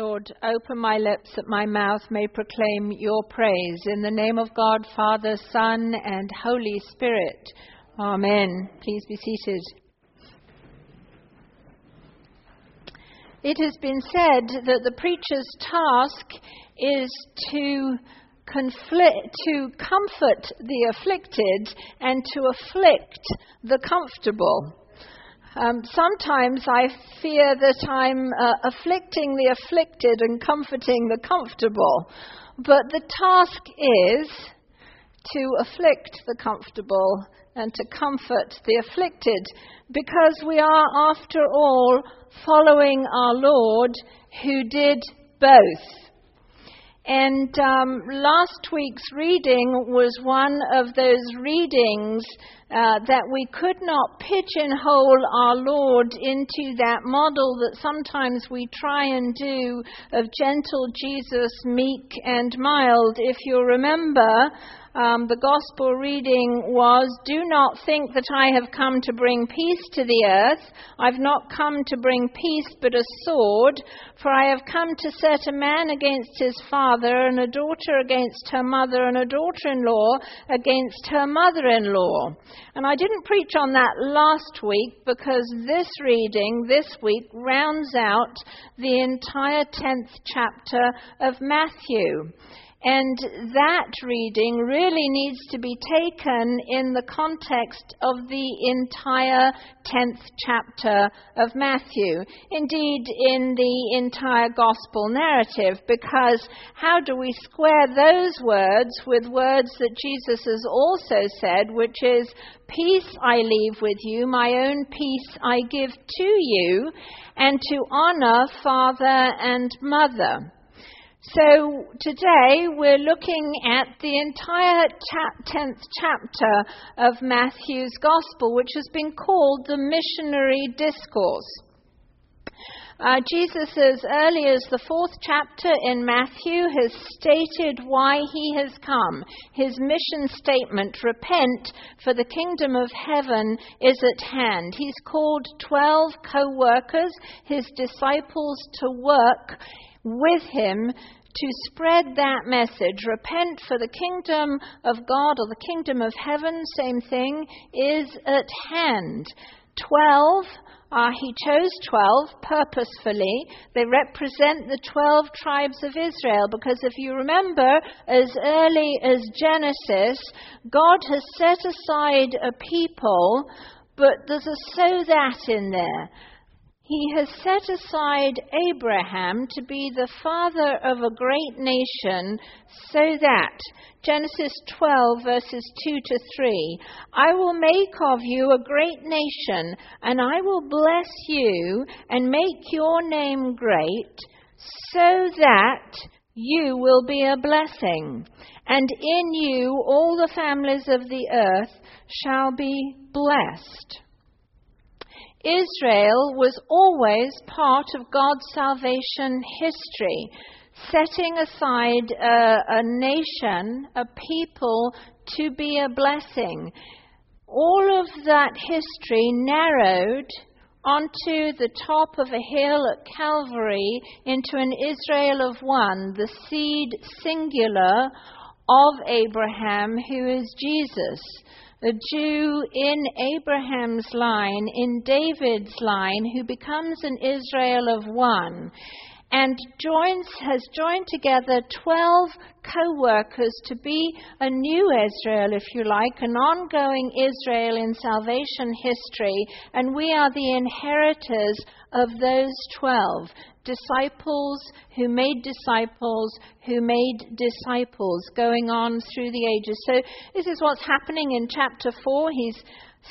Lord, open my lips that my mouth may proclaim your praise. In the name of God, Father, Son, and Holy Spirit. Amen. Please be seated. It has been said that the preacher's task is to conflict, to comfort the afflicted and to afflict the comfortable. Um, sometimes I fear that I'm uh, afflicting the afflicted and comforting the comfortable. But the task is to afflict the comfortable and to comfort the afflicted because we are, after all, following our Lord who did both. And um, last week's reading was one of those readings uh, that we could not pigeonhole our Lord into that model that sometimes we try and do of gentle Jesus, meek and mild. If you remember, um, the gospel reading was Do not think that I have come to bring peace to the earth. I've not come to bring peace but a sword, for I have come to set a man against his father, and a daughter against her mother, and a daughter in law against her mother in law. And I didn't preach on that last week because this reading this week rounds out the entire 10th chapter of Matthew. And that reading really needs to be taken in the context of the entire 10th chapter of Matthew. Indeed, in the entire gospel narrative, because how do we square those words with words that Jesus has also said, which is, Peace I leave with you, my own peace I give to you, and to honor father and mother. So today we're looking at the entire 10th chapter of Matthew's Gospel, which has been called the Missionary Discourse. Uh, Jesus, as early as the fourth chapter in Matthew, has stated why he has come. His mission statement repent, for the kingdom of heaven is at hand. He's called 12 co workers, his disciples, to work with him to spread that message. Repent for the kingdom of God or the kingdom of heaven, same thing, is at hand. Twelve, uh, he chose twelve purposefully. They represent the twelve tribes of Israel because if you remember, as early as Genesis, God has set aside a people, but there's a so that in there. He has set aside Abraham to be the father of a great nation so that, Genesis 12, verses 2 to 3, I will make of you a great nation, and I will bless you and make your name great, so that you will be a blessing. And in you all the families of the earth shall be blessed. Israel was always part of God's salvation history, setting aside a, a, nation, a people, to be a blessing. All of that history narrowed onto the top of a hill at Calvary into an Israel of one, the seed singular of Abraham, who is Jesus a Jew in Abraham's line, in David's line, who becomes an Israel of one and joins, has joined together 12 co workers to be a new Israel, if you like, an ongoing Israel in salvation history, and we are the inheritors of those 12 disciples who made disciples who made disciples going on through the ages. So, this is what's happening in chapter 4. He's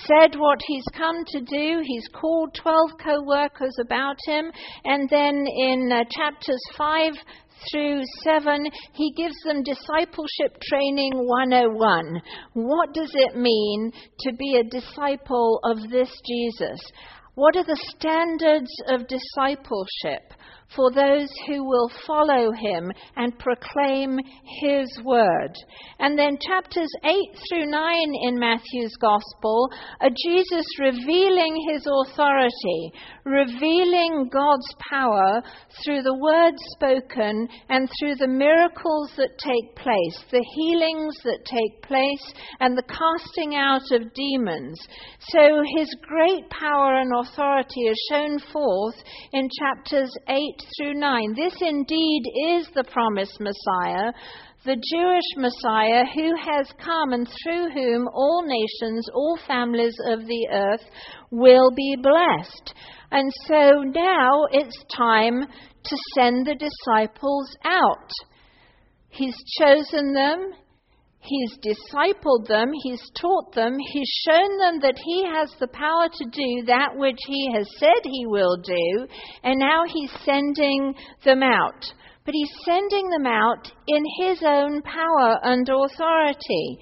said what he's come to do. He's called 12 co workers about him. And then in uh, chapters 5 through 7, he gives them discipleship training 101. What does it mean to be a disciple of this Jesus? What are the standards of discipleship? For those who will follow him and proclaim his word. And then chapters 8 through 9 in Matthew's gospel are Jesus revealing his authority, revealing God's power through the words spoken and through the miracles that take place, the healings that take place, and the casting out of demons. So his great power and authority is shown forth in chapters 8 through 9. This indeed is the promised Messiah, the Jewish Messiah who has come and through whom all nations, all families of the earth will be blessed. And so now it's time to send the disciples out. He's chosen them, He's discipled them, he's taught them, he's shown them that he has the power to do that which he has said he will do, and now he's sending them out. But he's sending them out in his own power and authority.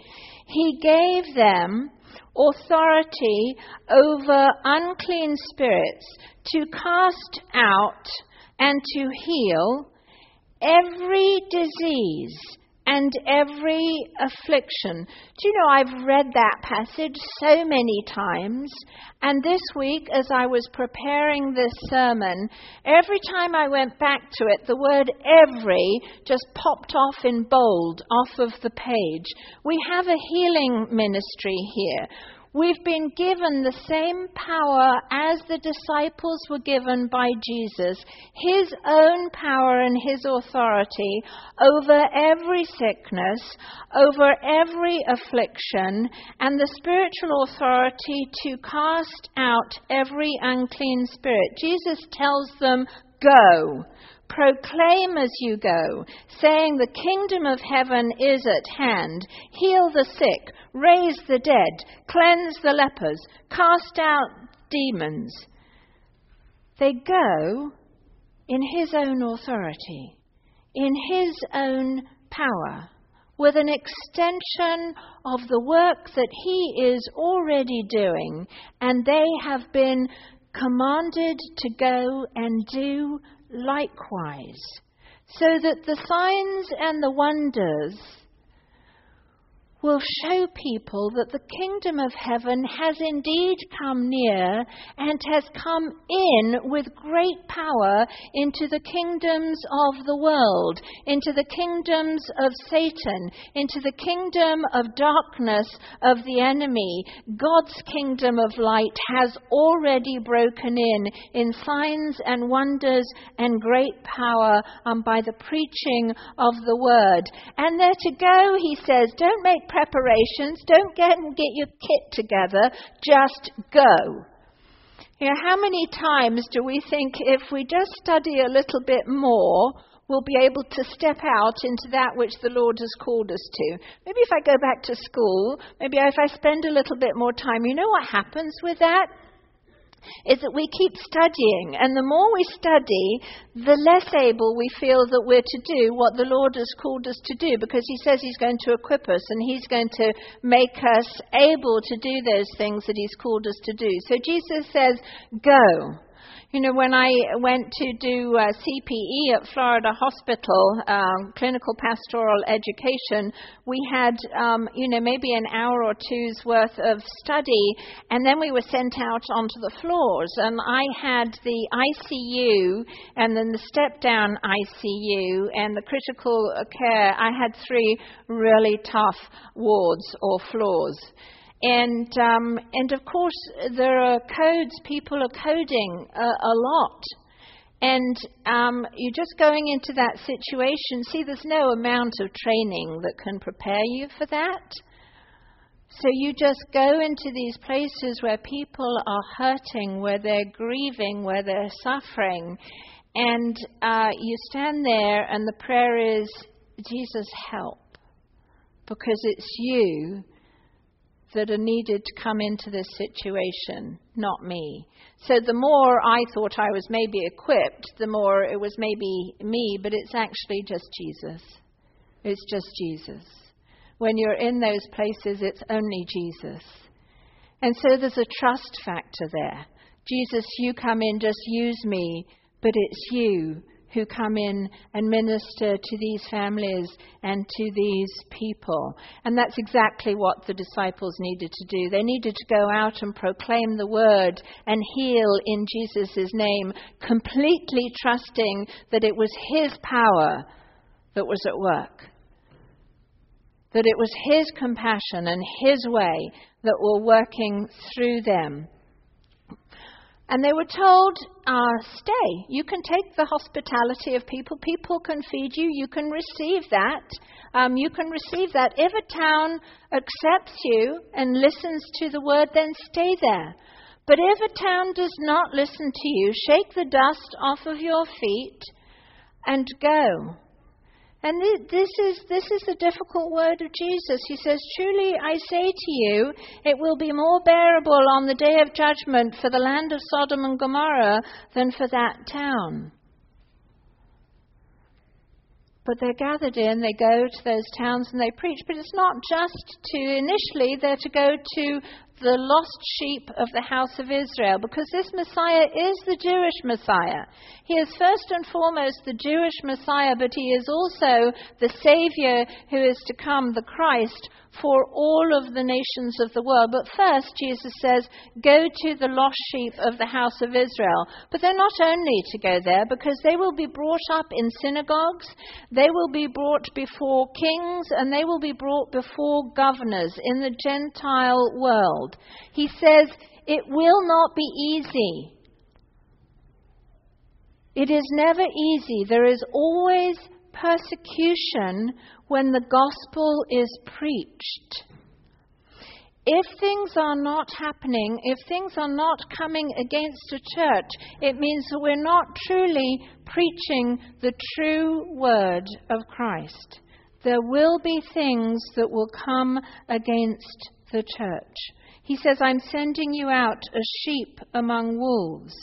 He gave them authority over unclean spirits to cast out and to heal every disease and every affliction. Do you know, I've read that passage so many times, and this week, as I was preparing this sermon, every time I went back to it, the word every just popped off in bold off of the page. We have a healing ministry here. We've been given the same power as the disciples were given by Jesus, his own power and his authority over every sickness, over every affliction, and the spiritual authority to cast out every unclean spirit. Jesus tells them, Go. Proclaim as you go, saying, The kingdom of heaven is at hand. Heal the sick, raise the dead, cleanse the lepers, cast out demons. They go in his own authority, in his own power, with an extension of the work that he is already doing, and they have been commanded to go and do likewise, so that the signs and the wonders will show people that the kingdom of heaven has indeed come near and has come in with great power into the kingdoms of the world, into the kingdoms of Satan, into the kingdom of darkness of the enemy. God's kingdom of light has already broken in in signs and wonders and great power um, by the preaching of the word. And there to go, he says, don't make preparations. Don't get and get your kit together. Just go. You know, how many times do we think if we just study a little bit more, we'll be able to step out into that which the Lord has called us to? Maybe if I go back to school, maybe if I spend a little bit more time, you know what happens with that? Is that we keep studying, and the more we study, the less able we feel that we're to do what the Lord has called us to do, because He says He's going to equip us and He's going to make us able to do those things that He's called us to do. So Jesus says, Go. You know, when I went to do uh, CPE at Florida Hospital, um, clinical pastoral education, we had, um, you know, maybe an hour or two's worth of study, and then we were sent out onto the floors. And I had the ICU, and then the step down ICU, and the critical care. I had three really tough wards or floors. And, um, and of course, there are codes, people are coding a, a lot. And um, you're just going into that situation. See, there's no amount of training that can prepare you for that. So you just go into these places where people are hurting, where they're grieving, where they're suffering. And uh, you stand there, and the prayer is, Jesus, help. Because it's you that are needed to come into this situation, not me. So the more I thought I was maybe equipped, the more it was maybe me, but it's actually just Jesus. It's just Jesus. When you're in those places, it's only Jesus. And so there's a trust factor there. Jesus, you come in, just use me, but it's you who come in and minister to these families and to these people. And that's exactly what the disciples needed to do. They needed to go out and proclaim the word and heal in Jesus' name, completely trusting that it was his power that was at work. That it was his compassion and his way that were working through them. And they were told, uh, stay. You can take the hospitality of people. People can feed you. You can receive that. Um, you can receive that. If a town accepts you and listens to the word, then stay there. But if a town does not listen to you, shake the dust off of your feet and go. And this is, this is the difficult word of Jesus. He says, Truly I say to you, it will be more bearable on the day of judgment for the land of Sodom and Gomorrah than for that town. But they're gathered in, they go to those towns and they preach. But it's not just to, initially, they're to go to the lost sheep of the house of Israel, because this Messiah is the Jewish Messiah. He is first and foremost the Jewish Messiah, but he is also the Savior who is to come, the Christ, for all of the nations of the world. But first, Jesus says, Go to the lost sheep of the house of Israel. But they're not only to go there, because they will be brought up in synagogues, they will be brought before kings, and they will be brought before governors in the Gentile world. He says, It will not be easy. It is never easy. There is always persecution when the gospel is preached. If things are not happening, if things are not coming against a church, it means that we're not truly preaching the true word of Christ. There will be things that will come against the church. He says, I'm sending you out as sheep among wolves.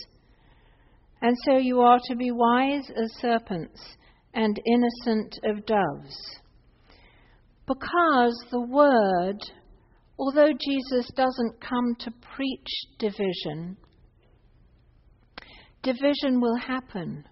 And so you are to be wise as serpents and innocent of doves. Because the word, although Jesus doesn't come to preach division, division will happen.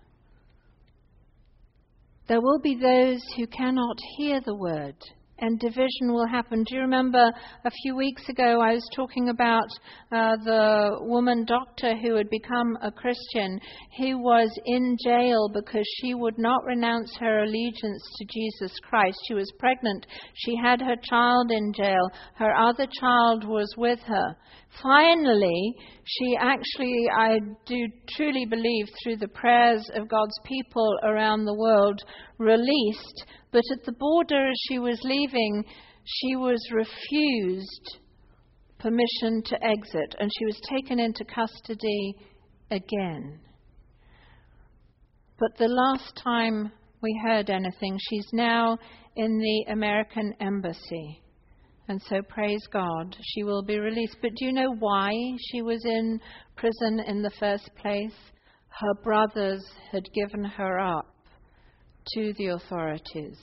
There will be those who cannot hear the word and division will happen. Do you remember a few weeks ago I was talking about uh, the woman doctor who had become a Christian who was in jail because she would not renounce her allegiance to Jesus Christ. She was pregnant. She had her child in jail. Her other child was with her. Finally, she actually, I do truly believe, through the prayers of God's people around the world, released but at the border, as she was leaving, she was refused permission to exit and she was taken into custody again. But the last time we heard anything, she's now in the American embassy. And so, praise God, she will be released. But do you know why she was in prison in the first place? Her brothers had given her up to the authorities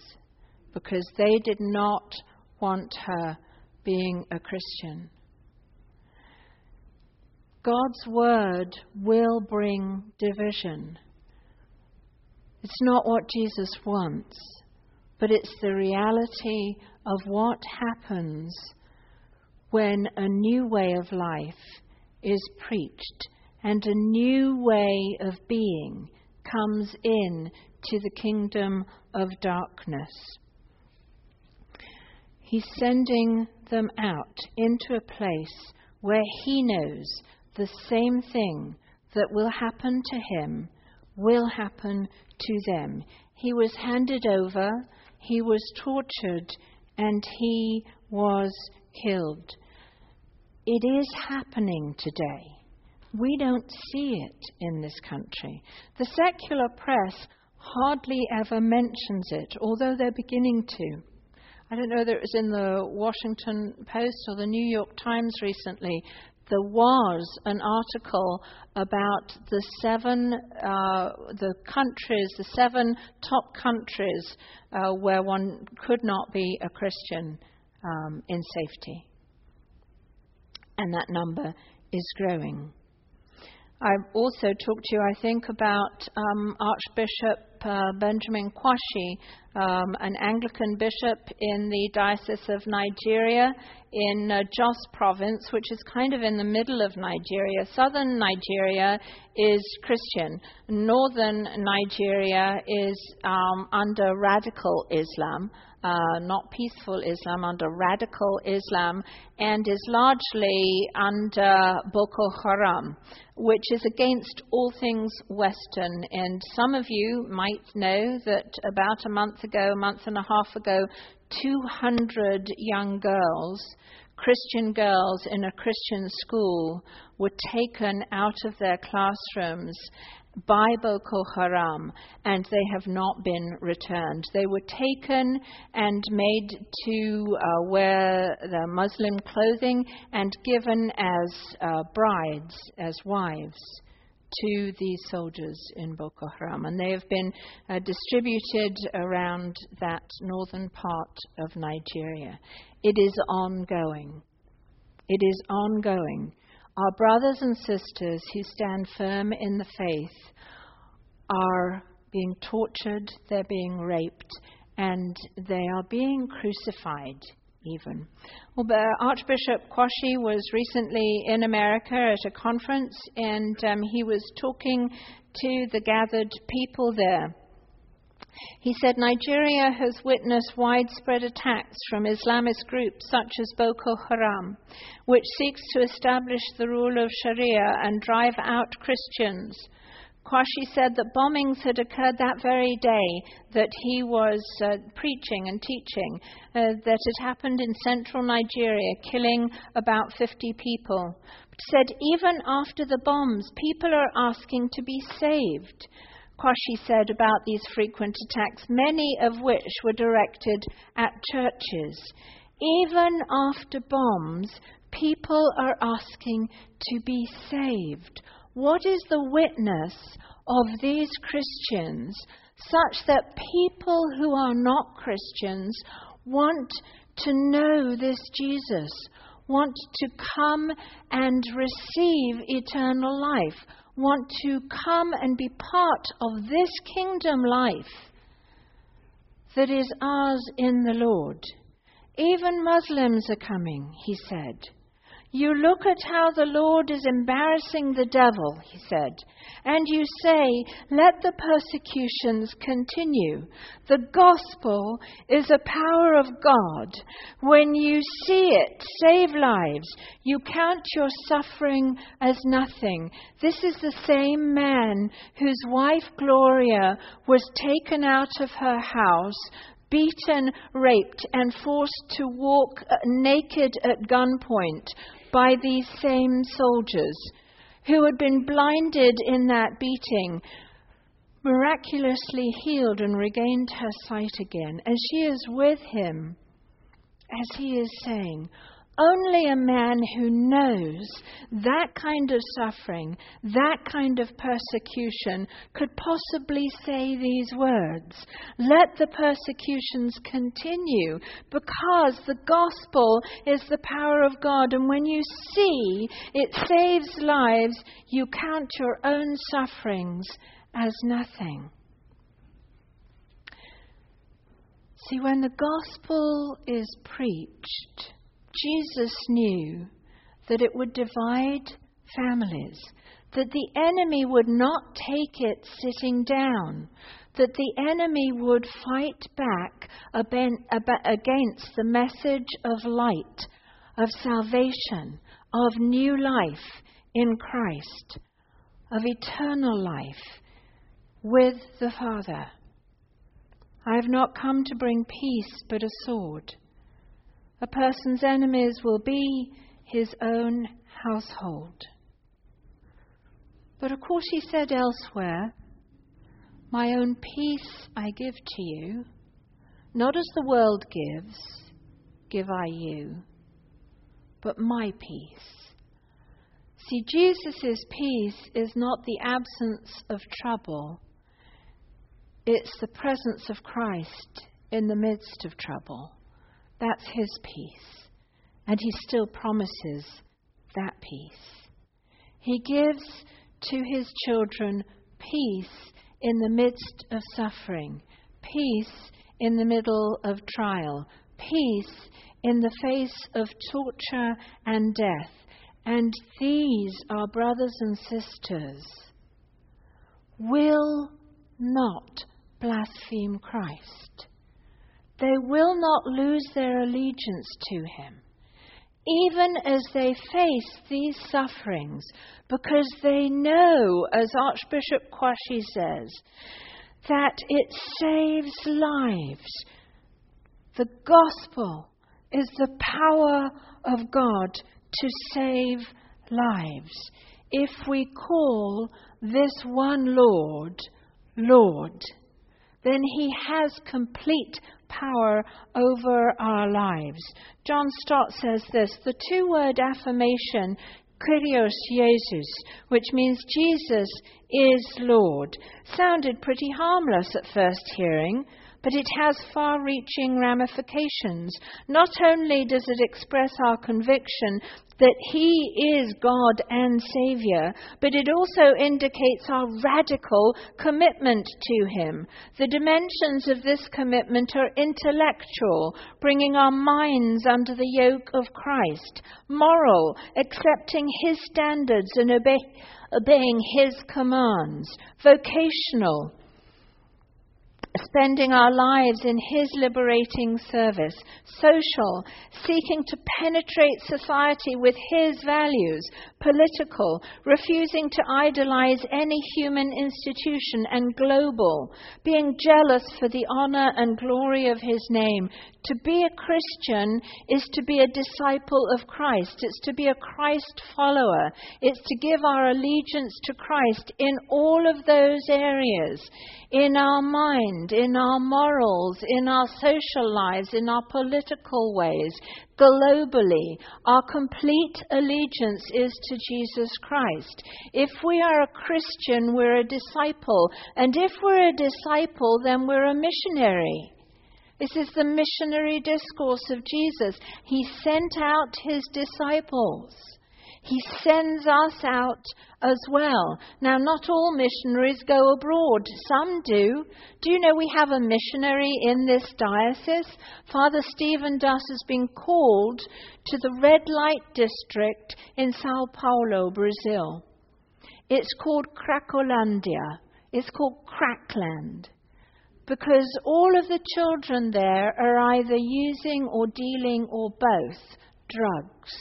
because they did not want her being a Christian. God's word will bring division. It's not what Jesus wants, but it's the reality of what happens when a new way of life is preached and a new way of being comes in to the kingdom of darkness. He's sending them out into a place where he knows the same thing that will happen to him will happen to them. He was handed over, he was tortured, and he was killed. It is happening today. We don't see it in this country. The secular press hardly ever mentions it, although they're beginning to. I don't know whether it was in the Washington Post or the New York Times recently. There was an article about the seven uh, the countries, the seven top countries uh, where one could not be a Christian um, in safety, and that number is growing. I also talked to you, I think, about um, Archbishop uh, Benjamin Kwashi, um, an Anglican bishop in the Diocese of Nigeria in uh, Jos province, which is kind of in the middle of Nigeria. Southern Nigeria is Christian, northern Nigeria is um, under radical Islam uh, not peaceful Islam, under radical Islam, and is largely under Boko Haram, which is against all things Western. And some of you might know that about a month ago, a month and a half ago, 200 young girls, Christian girls in a Christian school, were taken out of their classrooms by Boko Haram and they have not been returned. They were taken and made to uh, wear the Muslim clothing and given as uh, brides, as wives. To these soldiers in Boko Haram, and they have been uh, distributed around that northern part of Nigeria. It is ongoing. It is ongoing. Our brothers and sisters who stand firm in the faith are being tortured, they're being raped, and they are being crucified even. Well, Archbishop Kwashi was recently in America at a conference, and um, he was talking to the gathered people there. He said Nigeria has witnessed widespread attacks from Islamist groups such as Boko Haram, which seeks to establish the rule of Sharia and drive out Christians. Kwashi said that bombings had occurred that very day that he was uh, preaching and teaching, uh, that had happened in central Nigeria, killing about 50 people. But said even after the bombs, people are asking to be saved. Kwashi said about these frequent attacks, many of which were directed at churches. Even after bombs, people are asking to be saved. What is the witness of these Christians such that people who are not Christians want to know this Jesus, want to come and receive eternal life, want to come and be part of this kingdom life that is ours in the Lord. Even Muslims are coming, he said. You look at how the Lord is embarrassing the devil, he said, and you say, Let the persecutions continue. The gospel is a power of God. When you see it save lives, you count your suffering as nothing. This is the same man whose wife Gloria was taken out of her house beaten, raped, and forced to walk uh, naked at gunpoint by these same soldiers who had been blinded in that beating, miraculously healed and regained her sight again. And she is with him as he is saying, only a man who knows that kind of suffering, that kind of persecution, could possibly say these words. Let the persecutions continue because the gospel is the power of God. And when you see it saves lives, you count your own sufferings as nothing. See, when the gospel is preached, Jesus knew that it would divide families, that the enemy would not take it sitting down, that the enemy would fight back against the message of light, of salvation, of new life in Christ, of eternal life with the Father. I have not come to bring peace, but a sword. A person's enemies will be his own household. But of course, he said elsewhere, My own peace I give to you, not as the world gives, give I you, but my peace. See, Jesus' peace is not the absence of trouble, it's the presence of Christ in the midst of trouble. That's his peace. And he still promises that peace. He gives to his children peace in the midst of suffering, peace in the middle of trial, peace in the face of torture and death. And these, our brothers and sisters, will not blaspheme Christ. They will not lose their allegiance to him, even as they face these sufferings, because they know, as Archbishop Kwashi says, that it saves lives. The gospel is the power of God to save lives if we call this one Lord, Lord, then he has complete power over our lives. John Stott says this the two word affirmation, Kyrios Jesus, which means Jesus is Lord, sounded pretty harmless at first hearing, but it has far reaching ramifications. Not only does it express our conviction that He is God and Saviour, but it also indicates our radical commitment to Him. The dimensions of this commitment are intellectual, bringing our minds under the yoke of Christ, moral, accepting His standards and obey, obeying His commands, vocational, spending our lives in His liberating service, social, seeking to penetrate society with His values, political, refusing to idolize any human institution, and global, being jealous for the honor and glory of His name. To be a Christian is to be a disciple of Christ. It's to be a Christ follower. It's to give our allegiance to Christ in all of those areas in our mind, in our morals, in our social lives, in our political ways, globally. Our complete allegiance is to Jesus Christ. If we are a Christian, we're a disciple. And if we're a disciple, then we're a missionary. This is the missionary discourse of Jesus. He sent out his disciples. He sends us out as well. Now, not all missionaries go abroad. Some do. Do you know we have a missionary in this diocese? Father Stephen Duss has been called to the red light district in Sao Paulo, Brazil. It's called Cracolândia. It's called Crackland. Because all of the children there are either using or dealing or both drugs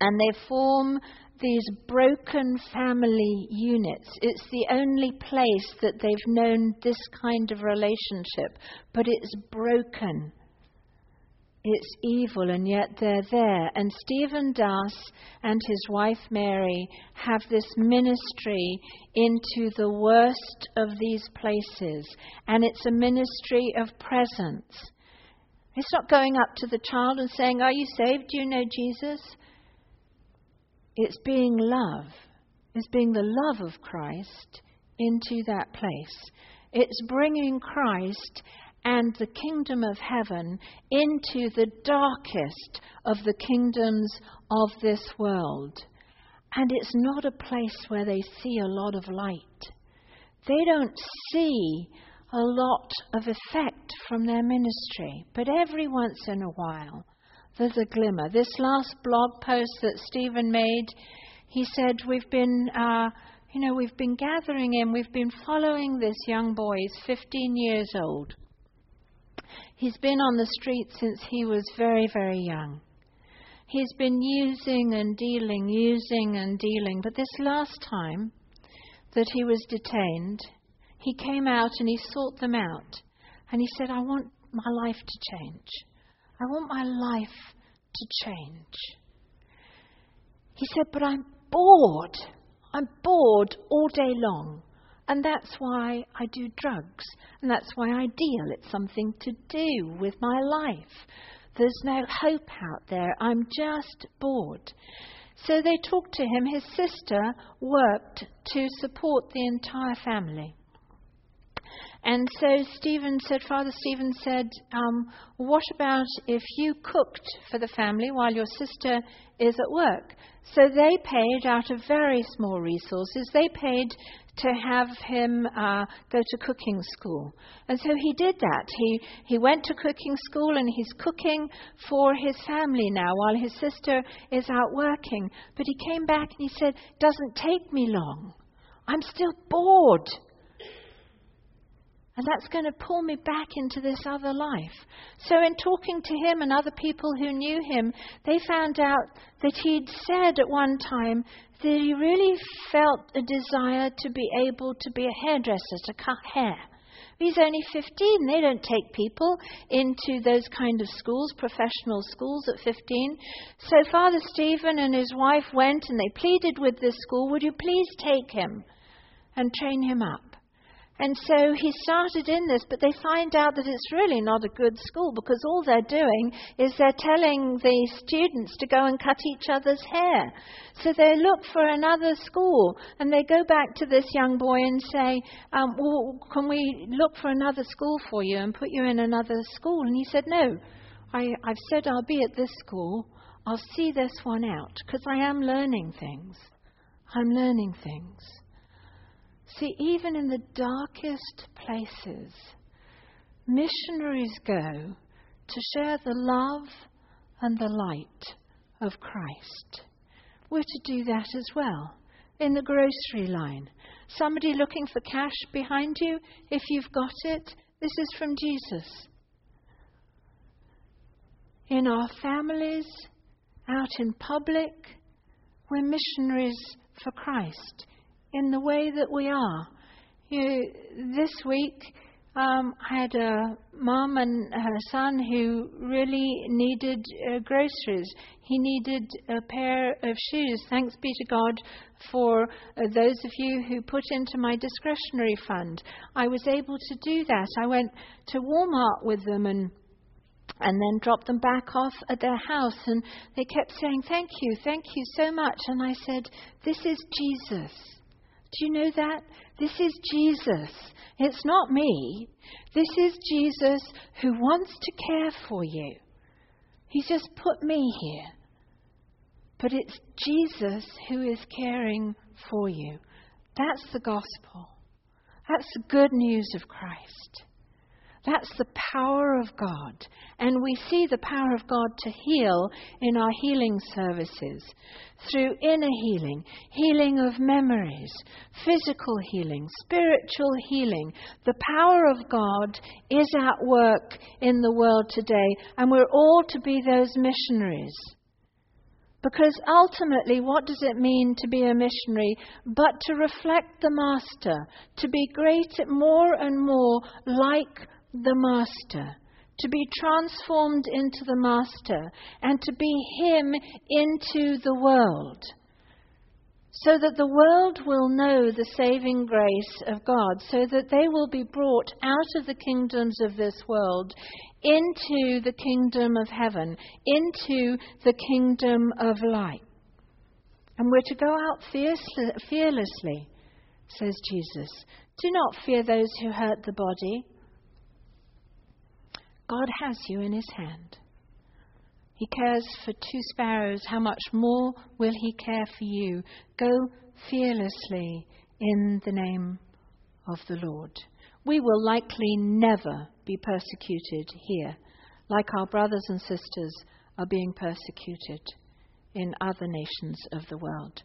and they form these broken family units. It's the only place that they've known this kind of relationship, but it's broken. It's evil, and yet they're there. And Stephen Duss and his wife Mary have this ministry into the worst of these places, and it's a ministry of presence. It's not going up to the child and saying, Are you saved? Do you know Jesus? It's being love. It's being the love of Christ into that place. It's bringing Christ and the kingdom of heaven into the darkest of the kingdoms of this world. And it's not a place where they see a lot of light. They don't see a lot of effect from their ministry, but every once in a while there's a glimmer. This last blog post that Stephen made, he said, We've been, uh, you know, we've been gathering him, we've been following this young boy. He's 15 years old. He's been on the street since he was very, very young. He's been using and dealing, using and dealing. But this last time that he was detained, he came out and he sought them out. And he said, I want my life to change. I want my life to change. He said, But I'm bored. I'm bored all day long. And that's why I do drugs. And that's why I deal. It's something to do with my life. There's no hope out there. I'm just bored. So they talked to him. His sister worked to support the entire family. And so Stephen said, Father Stephen said, um, What about if you cooked for the family while your sister is at work? So they paid out of very small resources, they paid to have him uh, go to cooking school. And so he did that. He, he went to cooking school and he's cooking for his family now while his sister is out working. But he came back and he said, Doesn't take me long. I'm still bored. And that's going to pull me back into this other life. So, in talking to him and other people who knew him, they found out that he'd said at one time that he really felt a desire to be able to be a hairdresser, to cut hair. He's only 15. They don't take people into those kind of schools, professional schools at 15. So Father Stephen and his wife went and they pleaded with this school, would you please take him and train him up? And so he started in this, but they find out that it's really not a good school because all they're doing is they're telling the students to go and cut each other's hair. So they look for another school and they go back to this young boy and say, um, well, Can we look for another school for you and put you in another school? And he said, No, I, I've said I'll be at this school. I'll see this one out because I am learning things. I'm learning things. See, even in the darkest places, missionaries go to share the love and the light of Christ. We're to do that as well. In the grocery line, somebody looking for cash behind you, if you've got it, this is from Jesus. In our families, out in public, we're missionaries for Christ in the way that we are. You know, this week, um, I had a mom and her son who really needed uh, groceries. He needed a pair of shoes. Thanks be to God for uh, those of you who put into my discretionary fund. I was able to do that. I went to Walmart with them and and then dropped them back off at their house and they kept saying thank you thank you so much and i said this is jesus do you know that? This is Jesus. It's not me. This is Jesus who wants to care for you. He's just put me here. But it's Jesus who is caring for you. That's the gospel. That's the good news of Christ. That's the power of God. And we see the power of God to heal in our healing services through inner healing, healing of memories, physical healing, spiritual healing. The power of God is at work in the world today, and we're all to be those missionaries. Because ultimately, what does it mean to be a missionary but to reflect the Master, to be great, more and more like the Master, to be transformed into the Master, and to be Him into the world, so that the world will know the saving grace of God, so that they will be brought out of the kingdoms of this world into the kingdom of heaven, into the kingdom of light. And we're to go out fearlessly, says Jesus. Do not fear those who hurt the body God has you in his hand. He cares for two sparrows. How much more will he care for you? Go fearlessly in the name of the Lord. We will likely never be persecuted here, like our brothers and sisters are being persecuted in other nations of the world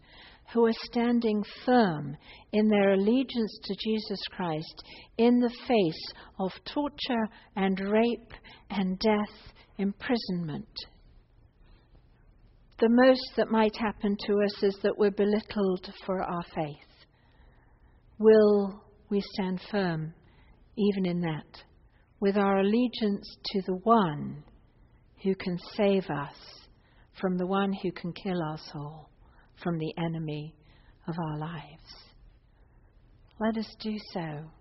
who are standing firm in their allegiance to Jesus Christ in the face of torture and rape and death, imprisonment. The most that might happen to us is that we're belittled for our faith. Will we stand firm even in that, with our allegiance to the one who can save us from the one who can kill our soul? From the enemy of our lives. Let us do so.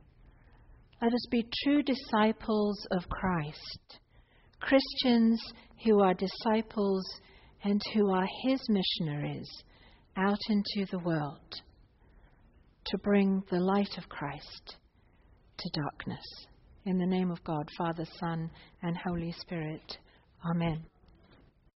Let us be true disciples of Christ, Christians who are disciples and who are His missionaries out into the world to bring the light of Christ to darkness. In the name of God, Father, Son, and Holy Spirit. Amen.